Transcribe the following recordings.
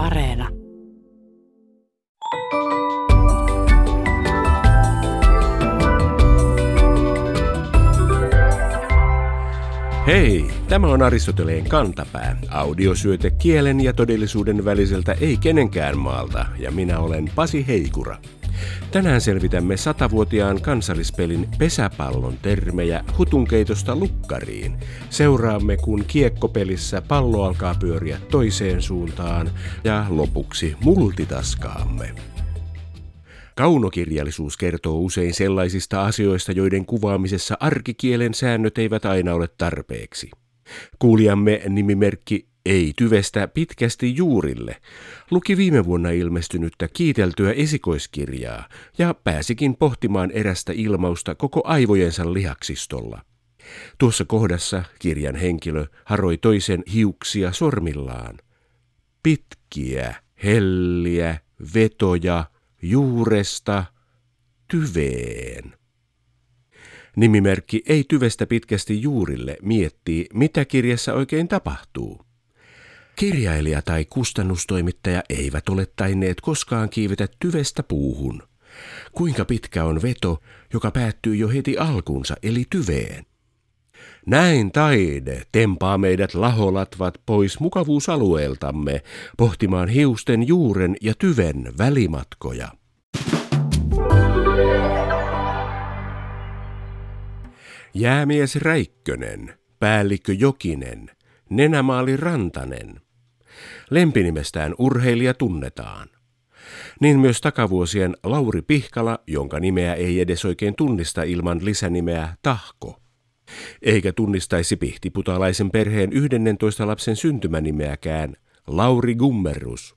Areena. Hei, tämä on Aristoteleen kantapää, audiosyöte kielen ja todellisuuden väliseltä ei kenenkään maalta, ja minä olen Pasi Heikura. Tänään selvitämme satavuotiaan kansallispelin pesäpallon termejä hutunkeitosta lukkariin. Seuraamme, kun kiekkopelissä pallo alkaa pyöriä toiseen suuntaan ja lopuksi multitaskaamme. Kaunokirjallisuus kertoo usein sellaisista asioista, joiden kuvaamisessa arkikielen säännöt eivät aina ole tarpeeksi. Kuulijamme nimimerkki ei tyvestä pitkästi juurille, luki viime vuonna ilmestynyttä kiiteltyä esikoiskirjaa ja pääsikin pohtimaan erästä ilmausta koko aivojensa lihaksistolla. Tuossa kohdassa kirjan henkilö haroi toisen hiuksia sormillaan. Pitkiä, helliä, vetoja, juuresta, tyveen. Nimimerkki ei tyvestä pitkästi juurille miettii, mitä kirjassa oikein tapahtuu. Kirjailija tai kustannustoimittaja eivät ole tainneet koskaan kiivetä tyvestä puuhun. Kuinka pitkä on veto, joka päättyy jo heti alkuunsa, eli tyveen? Näin taide tempaa meidät laholatvat pois mukavuusalueeltamme pohtimaan hiusten juuren ja tyven välimatkoja. Jäämies Räikkönen, päällikkö Jokinen, nenämaali Rantanen. Lempinimestään urheilija tunnetaan. Niin myös takavuosien Lauri Pihkala, jonka nimeä ei edes oikein tunnista ilman lisänimeä Tahko. Eikä tunnistaisi pihtiputalaisen perheen 11 lapsen syntymänimeäkään Lauri Gummerus.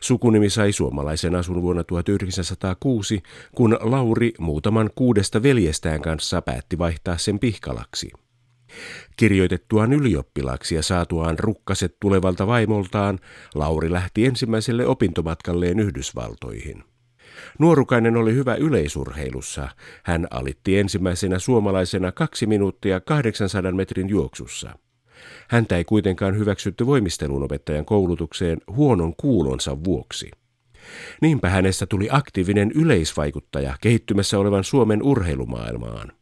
Sukunimi sai suomalaisen asun vuonna 1906, kun Lauri muutaman kuudesta veljestään kanssa päätti vaihtaa sen pihkalaksi. Kirjoitettuaan ylioppilaksi ja saatuaan rukkaset tulevalta vaimoltaan, Lauri lähti ensimmäiselle opintomatkalleen Yhdysvaltoihin. Nuorukainen oli hyvä yleisurheilussa. Hän alitti ensimmäisenä suomalaisena kaksi minuuttia 800 metrin juoksussa. Häntä ei kuitenkaan hyväksytty voimistelunopettajan koulutukseen huonon kuulonsa vuoksi. Niinpä hänestä tuli aktiivinen yleisvaikuttaja kehittymässä olevan Suomen urheilumaailmaan.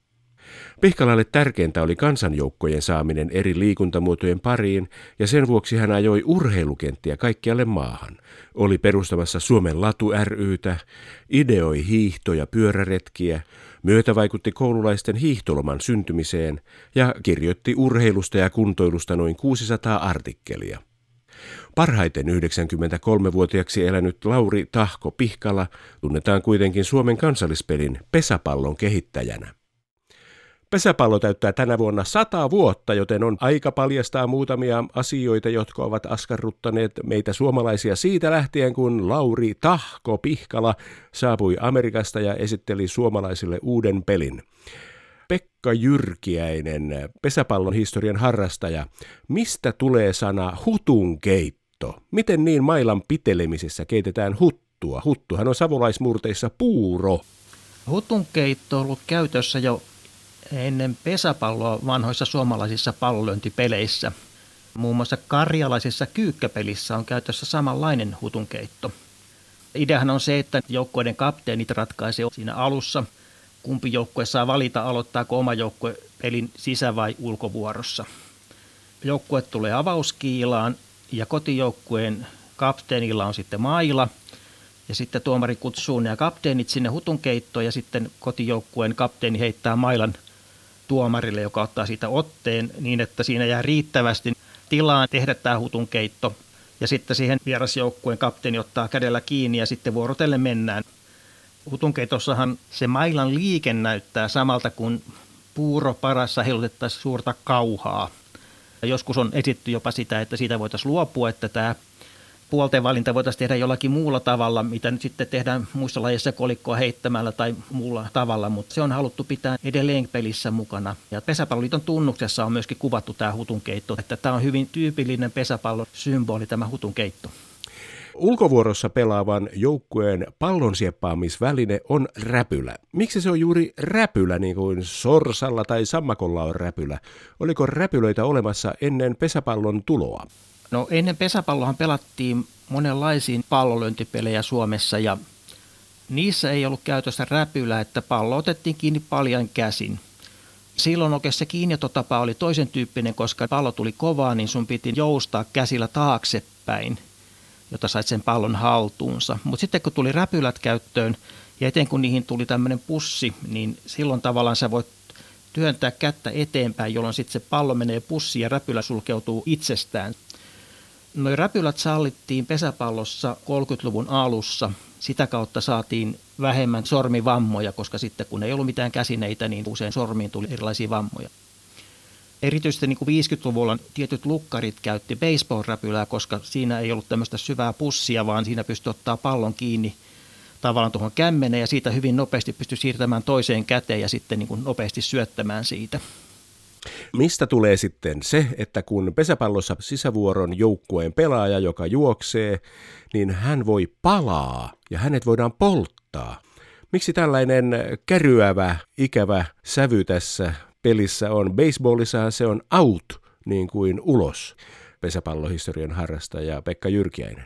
Pihkalalle tärkeintä oli kansanjoukkojen saaminen eri liikuntamuotojen pariin ja sen vuoksi hän ajoi urheilukenttiä kaikkialle maahan. Oli perustamassa Suomen Latu rytä, ideoi hiihto- ja pyöräretkiä, myötävaikutti koululaisten hiihtoloman syntymiseen ja kirjoitti urheilusta ja kuntoilusta noin 600 artikkelia. Parhaiten 93-vuotiaaksi elänyt Lauri Tahko Pihkala tunnetaan kuitenkin Suomen kansallispelin pesäpallon kehittäjänä. Pesäpallo täyttää tänä vuonna sata vuotta, joten on aika paljastaa muutamia asioita, jotka ovat askarruttaneet meitä suomalaisia siitä lähtien, kun Lauri Tahko Pihkala saapui Amerikasta ja esitteli suomalaisille uuden pelin. Pekka Jyrkiäinen, pesäpallon historian harrastaja. Mistä tulee sana hutun keitto? Miten niin mailan pitelemisessä keitetään huttua? Huttuhan on savolaismurteissa puuro. Hutun keitto on ollut käytössä jo ennen pesäpalloa vanhoissa suomalaisissa pallonlyöntipeleissä. Muun muassa karjalaisessa kyykkäpelissä on käytössä samanlainen hutunkeitto. Ideahan on se, että joukkueiden kapteenit ratkaisee siinä alussa, kumpi joukkue saa valita aloittaako oma joukkue pelin sisä- vai ulkovuorossa. Joukkue tulee avauskiilaan ja kotijoukkueen kapteenilla on sitten maila – ja sitten tuomari kutsuu nämä kapteenit sinne hutunkeittoon ja sitten kotijoukkueen kapteeni heittää mailan tuomarille, joka ottaa siitä otteen niin, että siinä jää riittävästi tilaa tehdä tämä hutun keitto. Ja sitten siihen vierasjoukkueen kapteeni ottaa kädellä kiinni ja sitten vuorotelle mennään. Hutunkeitossahan se mailan liike näyttää samalta kuin puuro parassa heilutettaisiin suurta kauhaa. Ja joskus on esitty jopa sitä, että siitä voitaisiin luopua, että tämä puolten valinta voitaisiin tehdä jollakin muulla tavalla, mitä nyt sitten tehdään muissa lajeissa kolikkoa heittämällä tai muulla tavalla, mutta se on haluttu pitää edelleen pelissä mukana. Ja pesäpalloliiton tunnuksessa on myöskin kuvattu tämä hutunkeitto, että tämä on hyvin tyypillinen pesäpallon symboli, tämä hutunkeitto. Ulkovuorossa pelaavan joukkueen pallonsieppaamisväline on räpylä. Miksi se on juuri räpylä niin kuin sorsalla tai sammakolla on räpylä? Oliko räpylöitä olemassa ennen pesäpallon tuloa? No ennen pesäpallohan pelattiin monenlaisiin pallolöntipelejä Suomessa ja niissä ei ollut käytössä räpylä, että pallo otettiin kiinni paljon käsin. Silloin oikein se kiinnitotapa oli toisen tyyppinen, koska pallo tuli kovaa, niin sun piti joustaa käsillä taaksepäin, jotta sait sen pallon haltuunsa. Mutta sitten kun tuli räpylät käyttöön, ja eteen kun niihin tuli tämmöinen pussi, niin silloin tavallaan sä voit työntää kättä eteenpäin, jolloin sitten se pallo menee pussiin ja räpylä sulkeutuu itsestään. Noi räpylät sallittiin pesäpallossa 30-luvun alussa. Sitä kautta saatiin vähemmän sormivammoja, koska sitten kun ei ollut mitään käsineitä, niin usein sormiin tuli erilaisia vammoja. Erityisesti niin kuin 50-luvulla tietyt lukkarit käytti baseball-räpylää, koska siinä ei ollut tämmöistä syvää pussia, vaan siinä pystyi ottaa pallon kiinni tavallaan tuohon kämmeneen ja siitä hyvin nopeasti pystyi siirtämään toiseen käteen ja sitten niin kuin nopeasti syöttämään siitä. Mistä tulee sitten se, että kun pesäpallossa sisävuoron joukkueen pelaaja, joka juoksee, niin hän voi palaa ja hänet voidaan polttaa. Miksi tällainen käryävä, ikävä sävy tässä pelissä on? Baseballissa se on out, niin kuin ulos, pesäpallohistorian harrastaja Pekka Jyrkiäinen.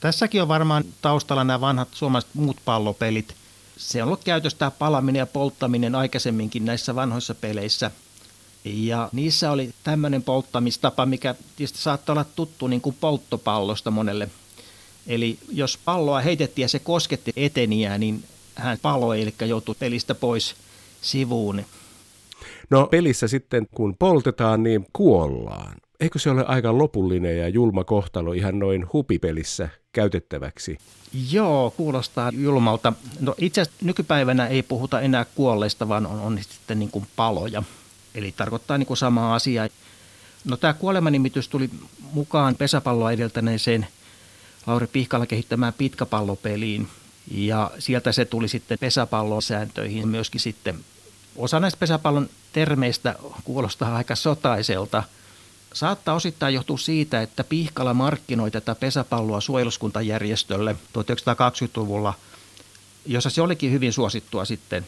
Tässäkin on varmaan taustalla nämä vanhat suomalaiset muut pallopelit. Se on ollut käytössä tämä palaminen ja polttaminen aikaisemminkin näissä vanhoissa peleissä – ja niissä oli tämmöinen polttamistapa, mikä tietysti saattaa olla tuttu niin kuin polttopallosta monelle. Eli jos palloa heitettiin ja se kosketti eteniä, niin hän paloi, eli joutui pelistä pois sivuun. No pelissä sitten, kun poltetaan, niin kuollaan. Eikö se ole aika lopullinen ja julma kohtalo ihan noin hupipelissä käytettäväksi? Joo, kuulostaa julmalta. No itse asiassa nykypäivänä ei puhuta enää kuolleista, vaan on, on sitten niin kuin paloja. Eli tarkoittaa niin kuin samaa asiaa. No tämä kuolemanimitys tuli mukaan pesäpalloa edeltäneeseen Lauri Pihkala kehittämään pitkäpallopeliin. Ja sieltä se tuli sitten pesäpallon sääntöihin myöskin sitten. Osa näistä pesäpallon termeistä kuulostaa aika sotaiselta. Saattaa osittain johtua siitä, että Pihkala markkinoi tätä pesäpalloa suojeluskuntajärjestölle 1920-luvulla, jossa se olikin hyvin suosittua sitten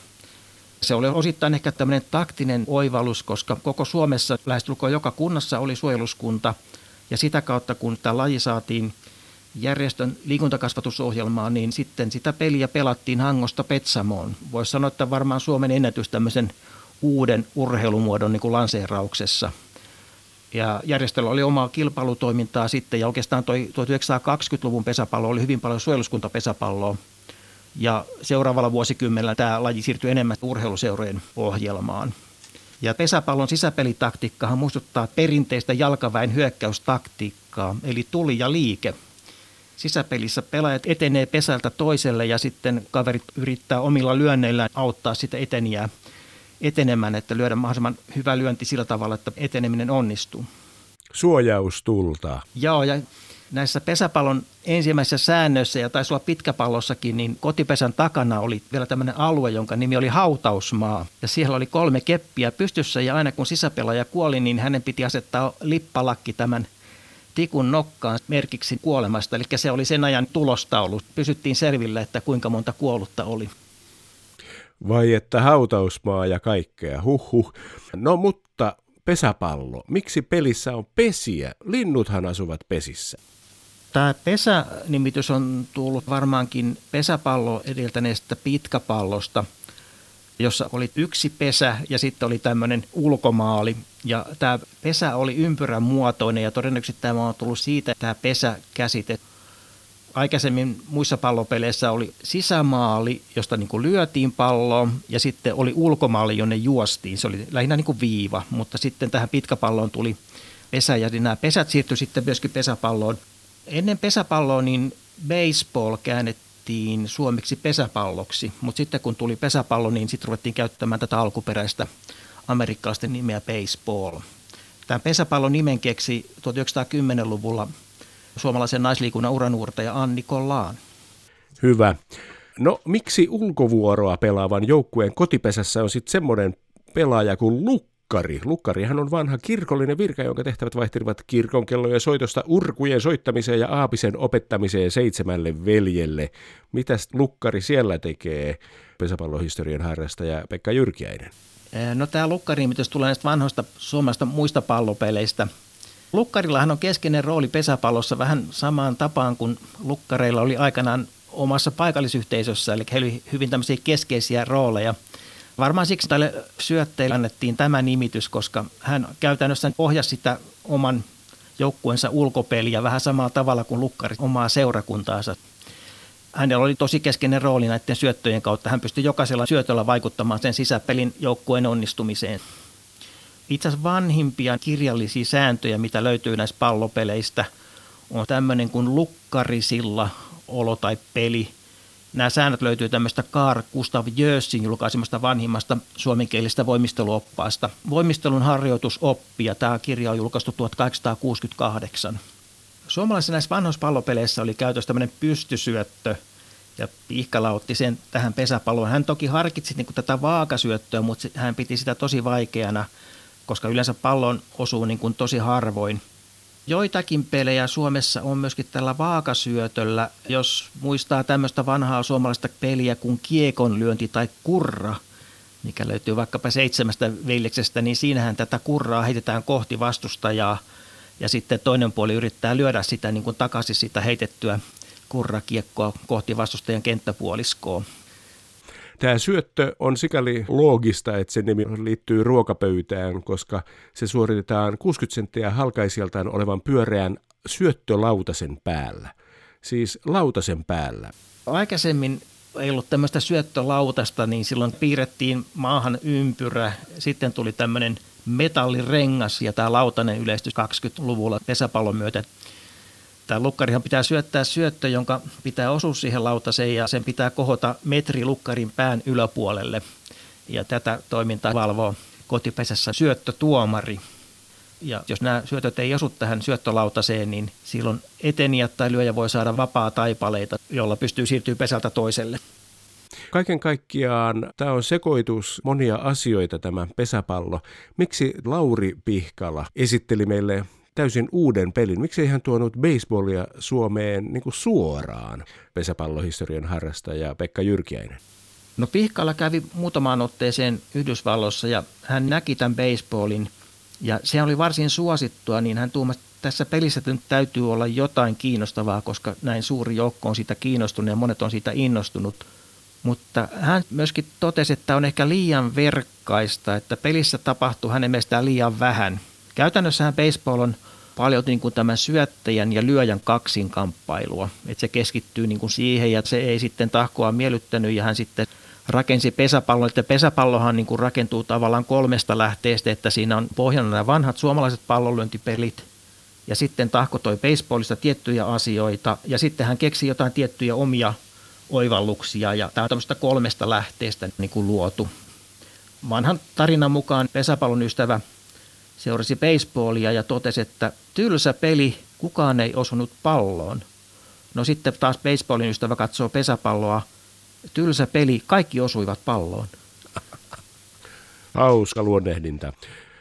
se oli osittain ehkä tämmöinen taktinen oivallus, koska koko Suomessa lähestulkoon joka kunnassa oli suojeluskunta. Ja sitä kautta, kun tämä laji saatiin järjestön liikuntakasvatusohjelmaan, niin sitten sitä peliä pelattiin Hangosta Petsamoon. Voisi sanoa, että varmaan Suomen ennätys tämmöisen uuden urheilumuodon niin kuin lanseerauksessa. Ja järjestöllä oli omaa kilpailutoimintaa sitten, ja oikeastaan toi 1920-luvun pesäpallo oli hyvin paljon suojeluskuntapesäpalloa ja seuraavalla vuosikymmenellä tämä laji siirtyi enemmän urheiluseurojen ohjelmaan. Ja pesäpallon sisäpelitaktiikkahan muistuttaa perinteistä jalkaväen hyökkäystaktiikkaa, eli tuli ja liike. Sisäpelissä pelaajat etenee pesältä toiselle ja sitten kaverit yrittää omilla lyönneillä auttaa sitä eteniä etenemään, että lyödä mahdollisimman hyvä lyönti sillä tavalla, että eteneminen onnistuu. Suojaustulta. Joo, ja näissä pesäpallon ensimmäisissä säännöissä ja taisi olla pitkäpallossakin, niin kotipesän takana oli vielä tämmöinen alue, jonka nimi oli hautausmaa. Ja siellä oli kolme keppiä pystyssä ja aina kun sisäpelaaja kuoli, niin hänen piti asettaa lippalakki tämän tikun nokkaan merkiksi kuolemasta. Eli se oli sen ajan tulostaulu. Pysyttiin selville, että kuinka monta kuollutta oli. Vai että hautausmaa ja kaikkea, huhhuh. No mutta pesäpallo. Miksi pelissä on pesiä? Linnuthan asuvat pesissä. Tämä pesänimitys on tullut varmaankin pesäpallo edeltäneestä pitkäpallosta, jossa oli yksi pesä ja sitten oli tämmöinen ulkomaali. Ja tämä pesä oli ympyrän muotoinen ja todennäköisesti tämä on tullut siitä tämä pesäkäsite. Aikaisemmin muissa pallopeleissä oli sisämaali, josta niin kuin lyötiin palloa, ja sitten oli ulkomaali, jonne juostiin. Se oli lähinnä niin kuin viiva, mutta sitten tähän pitkäpalloon tuli pesä, ja nämä pesät siirtyi sitten myöskin pesäpalloon Ennen pesäpalloa niin baseball käännettiin suomeksi pesäpalloksi, mutta sitten kun tuli pesäpallo, niin sitten ruvettiin käyttämään tätä alkuperäistä amerikkalaisten nimeä baseball. Tämän pesäpallon nimen keksi 1910-luvulla suomalaisen naisliikunnan uranuurtaja Anni Kollaan. Hyvä. No miksi ulkovuoroa pelaavan joukkueen kotipesässä on sitten semmoinen pelaaja kuin Lukka? lukkari. Lukkarihan on vanha kirkollinen virka, jonka tehtävät vaihtelivat kirkonkellojen soitosta urkujen soittamiseen ja aapisen opettamiseen seitsemälle veljelle. Mitäs lukkari siellä tekee, pesäpallohistorian harrastaja Pekka Jyrkiäinen? No tämä lukkari, jos tulee näistä vanhoista suomalaisista muista pallopeleistä, Lukkarillahan on keskeinen rooli pesäpallossa vähän samaan tapaan kuin lukkareilla oli aikanaan omassa paikallisyhteisössä, eli he olivat hyvin tämmöisiä keskeisiä rooleja. Varmaan siksi tälle syötteille annettiin tämä nimitys, koska hän käytännössä ohjasi sitä oman joukkueensa ulkopeliä vähän samalla tavalla kuin lukkari omaa seurakuntaansa. Hänellä oli tosi keskeinen rooli näiden syöttöjen kautta. Hän pystyi jokaisella syötöllä vaikuttamaan sen sisäpelin joukkueen onnistumiseen. Itse asiassa vanhimpia kirjallisia sääntöjä, mitä löytyy näistä pallopeleistä, on tämmöinen kuin lukkarisilla olo tai peli. Nämä säännöt löytyy tämmöistä Carl Gustav Jössin julkaisemasta vanhimmasta suomenkielisestä voimisteluoppaasta. Voimistelun harjoitusoppia. Tämä kirja on julkaistu 1868. Suomalaisissa näissä vanhoissa pallopeleissä oli käytössä tämmöinen pystysyöttö, ja Pihkala otti sen tähän pesäpalloon. Hän toki harkitsi niin tätä vaakasyöttöä, mutta hän piti sitä tosi vaikeana, koska yleensä pallon osuu niin kuin tosi harvoin. Joitakin pelejä Suomessa on myöskin tällä vaakasyötöllä, jos muistaa tämmöistä vanhaa suomalaista peliä kuin kiekonlyönti tai kurra, mikä löytyy vaikkapa seitsemästä veljeksestä, niin siinähän tätä kurraa heitetään kohti vastustajaa – ja sitten toinen puoli yrittää lyödä sitä niin kuin takaisin sitä heitettyä kurrakiekkoa kohti vastustajan kenttäpuoliskoa. Tämä syöttö on sikäli loogista, että se nimi liittyy ruokapöytään, koska se suoritetaan 60 senttiä halkaisijaltaan olevan pyöreän syöttölautasen päällä. Siis lautasen päällä. Aikaisemmin ei ollut tämmöistä syöttölautasta, niin silloin piirrettiin maahan ympyrä. Sitten tuli tämmöinen metallirengas ja tämä lautanen yleistys 20-luvulla pesäpallon myötä. Tämä lukkarihan pitää syöttää syöttö, jonka pitää osua siihen lautaseen ja sen pitää kohota metri lukkarin pään yläpuolelle. Ja tätä toimintaa valvoo kotipesässä syöttötuomari. Ja jos nämä syötöt ei osu tähän syöttölautaseen, niin silloin etenijät tai lyöjä voi saada vapaa taipaleita, jolla pystyy siirtyä pesältä toiselle. Kaiken kaikkiaan tämä on sekoitus monia asioita tämä pesäpallo. Miksi Lauri Pihkala esitteli meille täysin uuden pelin? Miksi ei hän tuonut baseballia Suomeen niin kuin suoraan pesäpallohistorian harrastaja Pekka Jyrkiäinen? No Pihkala kävi muutamaan otteeseen Yhdysvalloissa ja hän näki tämän baseballin ja se oli varsin suosittua, niin hän tuumasi, tässä pelissä nyt täytyy olla jotain kiinnostavaa, koska näin suuri joukko on siitä kiinnostunut ja monet on siitä innostunut – mutta hän myöskin totesi, että on ehkä liian verkkaista, että pelissä tapahtuu hänen mielestään liian vähän. Käytännössähän baseball on paljon niin kuin tämän syöttäjän ja lyöjän kaksinkamppailua. Että se keskittyy niin kuin siihen ja se ei sitten tahkoa miellyttänyt ja hän sitten rakensi pesäpallon. Että pesäpallohan niin kuin rakentuu tavallaan kolmesta lähteestä, että siinä on pohjana nämä vanhat suomalaiset pallonlyöntipelit ja sitten tahko toi baseballista tiettyjä asioita ja sitten hän keksi jotain tiettyjä omia oivalluksia ja tämä on tämmöistä kolmesta lähteestä niin kuin luotu. Vanhan tarinan mukaan pesäpallon ystävä seurasi baseballia ja totesi, että tylsä peli, kukaan ei osunut palloon. No sitten taas baseballin ystävä katsoo pesäpalloa, tylsä peli, kaikki osuivat palloon. Hauska luonnehdinta.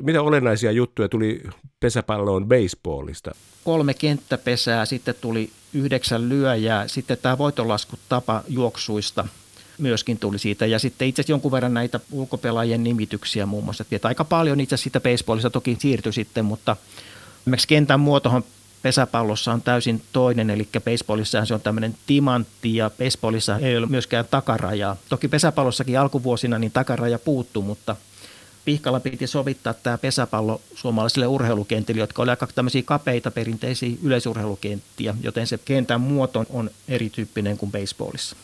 Mitä olennaisia juttuja tuli pesäpalloon baseballista? Kolme kenttäpesää, sitten tuli yhdeksän lyöjää, sitten tämä voitonlaskutapa juoksuista myöskin tuli siitä. Ja sitten itse asiassa jonkun verran näitä ulkopelaajien nimityksiä muun muassa. Että aika paljon itse asiassa siitä baseballista toki siirtyi sitten, mutta esimerkiksi kentän muotohan pesäpallossa on täysin toinen, eli baseballissa se on tämmöinen timantti ja baseballissa ei ole myöskään takarajaa. Toki pesäpallossakin alkuvuosina niin takaraja puuttuu, mutta – Pihkalla piti sovittaa tämä pesäpallo suomalaisille urheilukentille, jotka olivat aika tämmöisiä kapeita perinteisiä yleisurheilukenttiä, joten se kentän muoto on erityyppinen kuin baseballissa.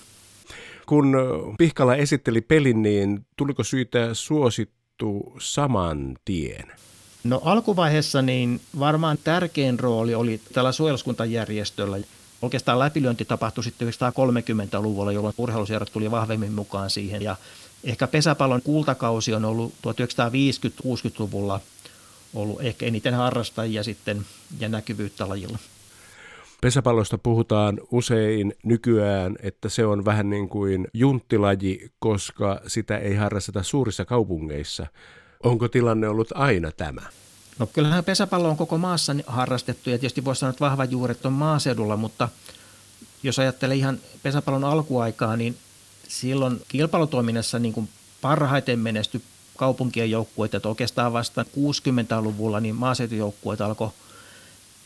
Kun Pihkala esitteli pelin, niin tuliko syytä suosittu saman tien? No alkuvaiheessa niin varmaan tärkein rooli oli tällä suojeluskuntajärjestöllä. Oikeastaan läpilyönti tapahtui sitten 1930-luvulla, jolloin urheiluseurat tuli vahvemmin mukaan siihen ja Ehkä pesäpallon kultakausi on ollut 1950-60-luvulla ollut ehkä eniten harrastajia sitten ja näkyvyyttä lajilla. Pesäpallosta puhutaan usein nykyään, että se on vähän niin kuin junttilaji, koska sitä ei harrasteta suurissa kaupungeissa. Onko tilanne ollut aina tämä? No kyllähän pesäpallo on koko maassa harrastettu ja tietysti voisi sanoa, että vahva juuret on maaseudulla, mutta jos ajattelee ihan pesäpallon alkuaikaa, niin silloin kilpailutoiminnassa niin kuin parhaiten menesty kaupunkien joukkueet, että oikeastaan vasta 60-luvulla niin maaseutujoukkueet alkoi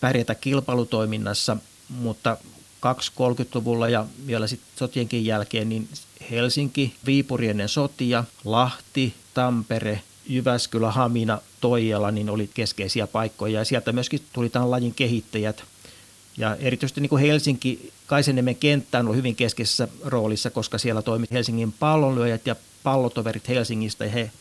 pärjätä kilpailutoiminnassa, mutta 230-luvulla ja vielä sitten sotienkin jälkeen, niin Helsinki, Viipuri ennen sotia, Lahti, Tampere, Jyväskylä, Hamina, Toijala niin oli keskeisiä paikkoja ja sieltä myöskin tuli tämän lajin kehittäjät. Ja erityisesti niin kuin Helsinki, Kaiseniemen kenttä on hyvin keskeisessä roolissa, koska siellä toimi Helsingin pallonlyöjät ja pallotoverit Helsingistä ja he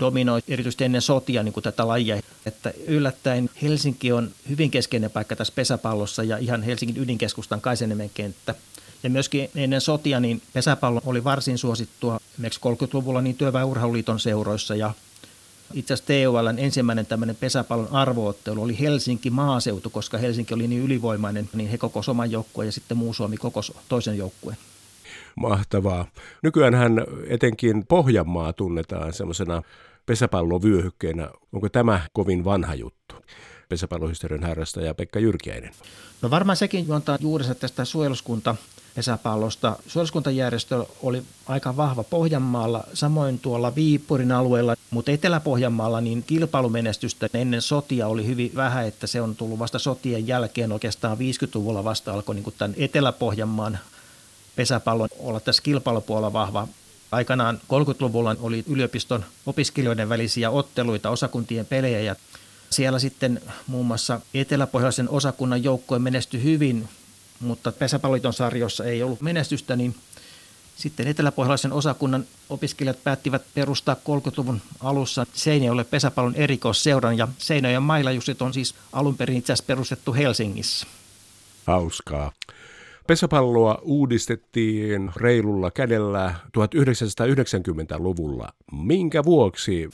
dominoi erityisesti ennen sotia niin kuin tätä lajia. Että yllättäen Helsinki on hyvin keskeinen paikka tässä pesäpallossa ja ihan Helsingin ydinkeskustan Kaiseniemen kenttä. Ja myöskin ennen sotia niin pesäpallo oli varsin suosittua esimerkiksi 30-luvulla niin työväenurheiluliiton seuroissa ja itse asiassa TULn ensimmäinen tämmöinen pesäpallon arvoottelu oli Helsinki maaseutu, koska Helsinki oli niin ylivoimainen, niin he koko oman joukkueen ja sitten muu Suomi koko toisen joukkueen. Mahtavaa. Nykyään hän etenkin Pohjanmaa tunnetaan semmoisena pesäpallovyöhykkeenä. Onko tämä kovin vanha juttu? Pesäpallohistorian harrastaja Pekka Jyrkiäinen. No varmaan sekin juontaa juurensa tästä suojeluskunta pesäpallosta. Suojeluskuntajärjestö oli aika vahva Pohjanmaalla, samoin tuolla Viipurin alueella, mutta Etelä-Pohjanmaalla niin kilpailumenestystä ennen sotia oli hyvin vähän, että se on tullut vasta sotien jälkeen oikeastaan 50-luvulla vasta alkoi niin tämän Etelä-Pohjanmaan pesäpallon olla tässä kilpailupuolella vahva. Aikanaan 30-luvulla oli yliopiston opiskelijoiden välisiä otteluita, osakuntien pelejä ja siellä sitten muun muassa eteläpohjaisen osakunnan joukkojen menestyi hyvin, mutta pesäpalliton sarjossa ei ollut menestystä, niin sitten eteläpohjalaisen osakunnan opiskelijat päättivät perustaa 30-luvun alussa Seinäjoelle pesäpallon erikoisseuran ja Seinäjoen Mailajussit on siis alun perin itse asiassa perustettu Helsingissä. Hauskaa. Pesäpalloa uudistettiin reilulla kädellä 1990-luvulla. Minkä vuoksi?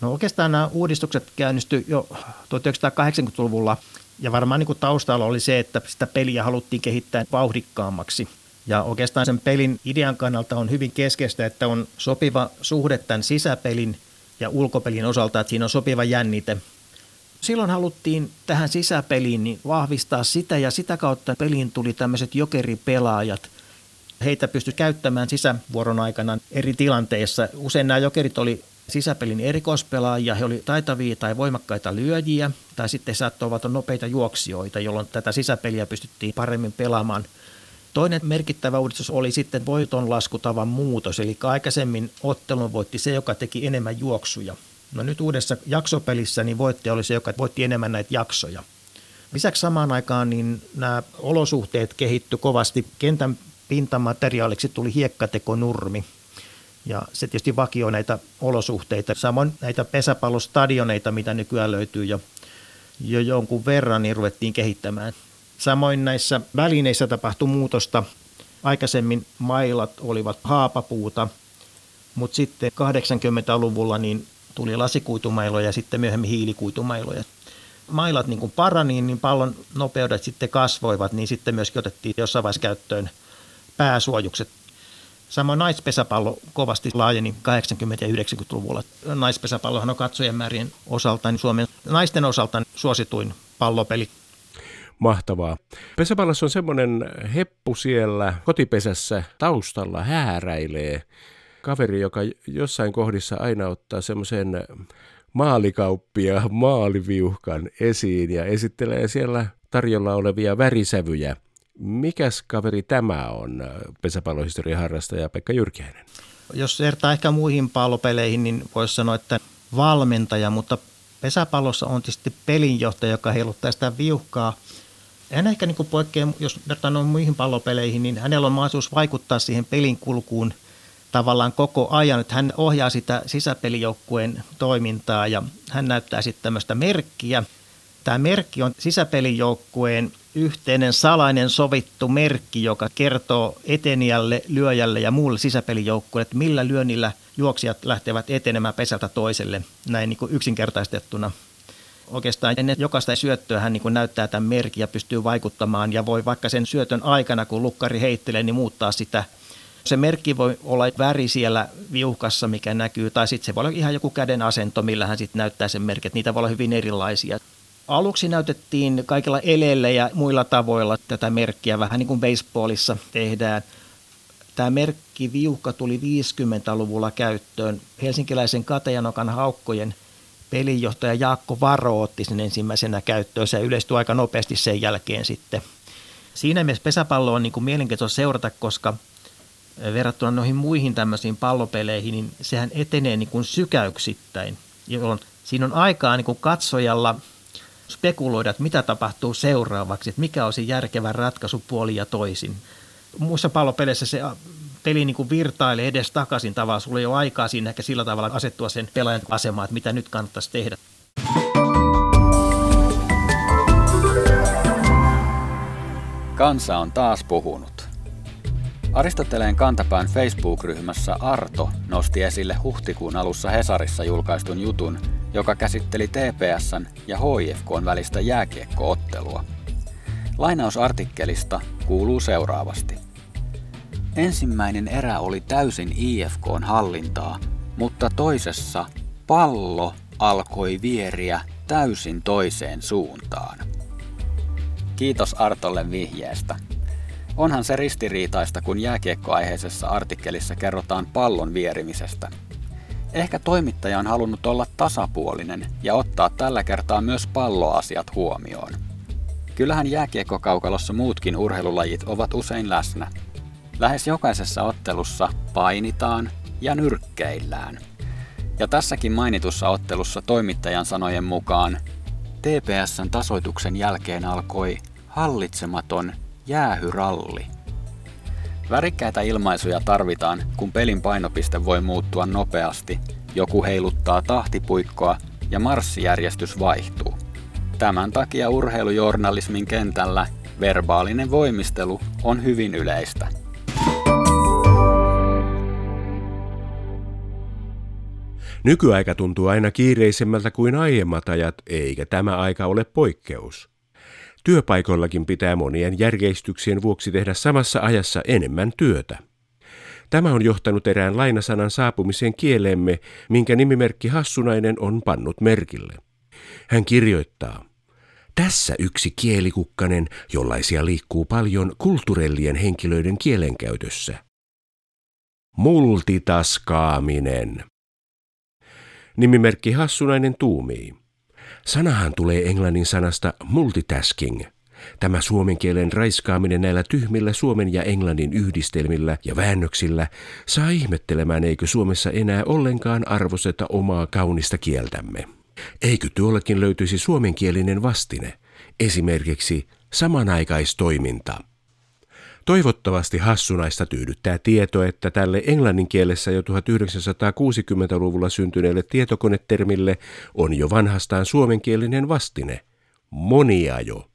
No oikeastaan nämä uudistukset käynnistyi jo 1980-luvulla ja varmaan niin kuin taustalla oli se, että sitä peliä haluttiin kehittää vauhdikkaammaksi. Ja oikeastaan sen pelin idean kannalta on hyvin keskeistä, että on sopiva suhde tämän sisäpelin ja ulkopelin osalta, että siinä on sopiva jännite. Silloin haluttiin tähän sisäpeliin niin vahvistaa sitä ja sitä kautta peliin tuli tämmöiset jokeripelaajat. Heitä pystyi käyttämään sisävuoron aikana eri tilanteissa. Usein nämä jokerit oli sisäpelin erikoispelaajia, he olivat taitavia tai voimakkaita lyöjiä, tai sitten saattoi nopeita juoksijoita, jolloin tätä sisäpeliä pystyttiin paremmin pelaamaan. Toinen merkittävä uudistus oli sitten voitonlaskutavan muutos, eli aikaisemmin ottelun voitti se, joka teki enemmän juoksuja. No nyt uudessa jaksopelissä niin voittaja oli se, joka voitti enemmän näitä jaksoja. Lisäksi samaan aikaan niin nämä olosuhteet kehittyi kovasti. Kentän pintamateriaaliksi tuli hiekkatekonurmi, ja se tietysti vakioi näitä olosuhteita. Samoin näitä pesäpallostadioneita, mitä nykyään löytyy jo, jo jonkun verran, niin ruvettiin kehittämään. Samoin näissä välineissä tapahtui muutosta. Aikaisemmin mailat olivat haapapuuta, mutta sitten 80-luvulla niin tuli lasikuitumailoja ja sitten myöhemmin hiilikuitumailoja. Mailat niin kuin parani, niin pallon nopeudet sitten kasvoivat, niin sitten myöskin otettiin jossain vaiheessa käyttöön pääsuojukset Samoin naispesäpallo kovasti laajeni 80- ja 90-luvulla. Naispesäpallohan on katsojamäärien osalta niin Suomen naisten osalta suosituin pallopeli. Mahtavaa. Pesäpallossa on semmoinen heppu siellä kotipesässä taustalla hääräilee. Kaveri, joka jossain kohdissa aina ottaa semmoisen maalikauppia maaliviuhkan esiin ja esittelee siellä tarjolla olevia värisävyjä – Mikäs kaveri tämä on, pesäpallohistorian harrastaja Pekka Jyrkiäinen? Jos vertaa ehkä muihin pallopeleihin, niin voisi sanoa, että valmentaja, mutta pesäpallossa on tietysti pelinjohtaja, joka heiluttaa sitä viuhkaa. Hän ehkä niin poikkeaa, jos vertaa muihin pallopeleihin, niin hänellä on mahdollisuus vaikuttaa siihen pelin kulkuun tavallaan koko ajan. Että hän ohjaa sitä sisäpelijoukkueen toimintaa ja hän näyttää sitten tämmöistä merkkiä. Tämä merkki on sisäpelijoukkueen yhteinen salainen sovittu merkki, joka kertoo eteniälle, lyöjälle ja muulle sisäpelijoukkueelle, että millä lyönnillä juoksijat lähtevät etenemään pesältä toiselle, näin niin kuin yksinkertaistettuna. Oikeastaan ennen jokaista syöttöä hän niin kuin näyttää tämän merkin ja pystyy vaikuttamaan ja voi vaikka sen syötön aikana, kun lukkari heittelee, niin muuttaa sitä se merkki voi olla väri siellä viuhkassa, mikä näkyy, tai sitten se voi olla ihan joku käden asento, millä hän sitten näyttää sen merkin. Niitä voi olla hyvin erilaisia. Aluksi näytettiin kaikilla eleillä ja muilla tavoilla tätä merkkiä, vähän niin kuin baseballissa tehdään. Tämä merkki viuhka tuli 50-luvulla käyttöön helsinkiläisen Katajanokan haukkojen pelinjohtaja Jaakko Varo otti sen ensimmäisenä käyttöön. Se yleistyi aika nopeasti sen jälkeen sitten. Siinä mielessä pesäpallo on niin kuin mielenkiintoista seurata, koska verrattuna noihin muihin tämmöisiin pallopeleihin, niin sehän etenee niin kuin sykäyksittäin, jolloin siinä on aikaa niin kuin katsojalla spekuloida, että mitä tapahtuu seuraavaksi, että mikä olisi järkevä ratkaisu puoli ja toisin. Muissa pallopeleissä se peli niin kuin virtailee edes takaisin tavallaan. Sulla ei ole aikaa siinä ehkä sillä tavalla asettua sen pelaajan asemaan, että mitä nyt kannattaisi tehdä. Kansa on taas puhunut. Aristoteleen kantapään Facebook-ryhmässä Arto nosti esille huhtikuun alussa Hesarissa julkaistun jutun, joka käsitteli TPSn ja HIFKn välistä jääkiekkoottelua. Lainaus artikkelista kuuluu seuraavasti. Ensimmäinen erä oli täysin IFKn hallintaa, mutta toisessa pallo alkoi vieriä täysin toiseen suuntaan. Kiitos Artolle vihjeestä. Onhan se ristiriitaista, kun jääkiekkoaiheisessa artikkelissa kerrotaan pallon vierimisestä. Ehkä toimittaja on halunnut olla tasapuolinen ja ottaa tällä kertaa myös palloasiat huomioon. Kyllähän jääkiekkokaukalossa muutkin urheilulajit ovat usein läsnä. Lähes jokaisessa ottelussa painitaan ja nyrkkeillään. Ja tässäkin mainitussa ottelussa toimittajan sanojen mukaan TPSn tasoituksen jälkeen alkoi hallitsematon jäähyralli. Värikkäitä ilmaisuja tarvitaan, kun pelin painopiste voi muuttua nopeasti, joku heiluttaa tahtipuikkoa ja marssijärjestys vaihtuu. Tämän takia urheilujournalismin kentällä verbaalinen voimistelu on hyvin yleistä. Nykyaika tuntuu aina kiireisemmältä kuin aiemmat ajat, eikä tämä aika ole poikkeus. Työpaikoillakin pitää monien järjeistyksien vuoksi tehdä samassa ajassa enemmän työtä. Tämä on johtanut erään lainasanan saapumiseen kieleemme, minkä nimimerkki Hassunainen on pannut merkille. Hän kirjoittaa, tässä yksi kielikukkanen, jollaisia liikkuu paljon kulturellien henkilöiden kielenkäytössä. Multitaskaaminen. Nimimerkki Hassunainen tuumii. Sanahan tulee englannin sanasta multitasking. Tämä suomen kielen raiskaaminen näillä tyhmillä suomen ja englannin yhdistelmillä ja väännöksillä saa ihmettelemään, eikö Suomessa enää ollenkaan arvosteta omaa kaunista kieltämme. Eikö tuollakin löytyisi suomenkielinen vastine, esimerkiksi samanaikaistoiminta – Toivottavasti hassunaista tyydyttää tieto, että tälle englannin kielessä jo 1960-luvulla syntyneelle tietokonetermille on jo vanhastaan suomenkielinen vastine, moniajo.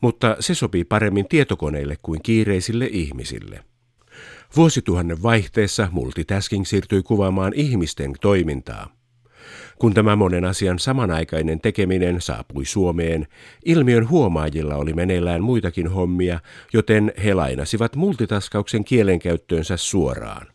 Mutta se sopii paremmin tietokoneille kuin kiireisille ihmisille. Vuosituhannen vaihteessa multitasking siirtyi kuvaamaan ihmisten toimintaa. Kun tämä monen asian samanaikainen tekeminen saapui Suomeen, ilmiön huomaajilla oli meneillään muitakin hommia, joten he lainasivat multitaskauksen kielenkäyttöönsä suoraan.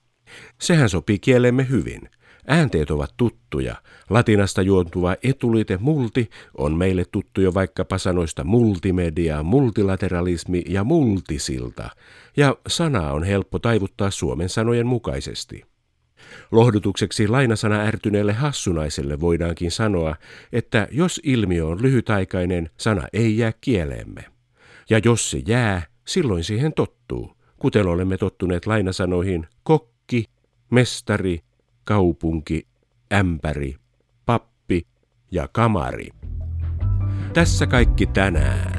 Sehän sopii kielemme hyvin. Äänteet ovat tuttuja. Latinasta juontuva etulite multi on meille tuttu jo vaikkapa sanoista multimedia, multilateralismi ja multisilta, ja sana on helppo taivuttaa suomen sanojen mukaisesti. Lohdutukseksi lainasana ärtyneelle hassunaiselle voidaankin sanoa, että jos ilmiö on lyhytaikainen, sana ei jää kieleemme. Ja jos se jää, silloin siihen tottuu, kuten olemme tottuneet lainasanoihin kokki, mestari, kaupunki, ämpäri, pappi ja kamari. Tässä kaikki tänään.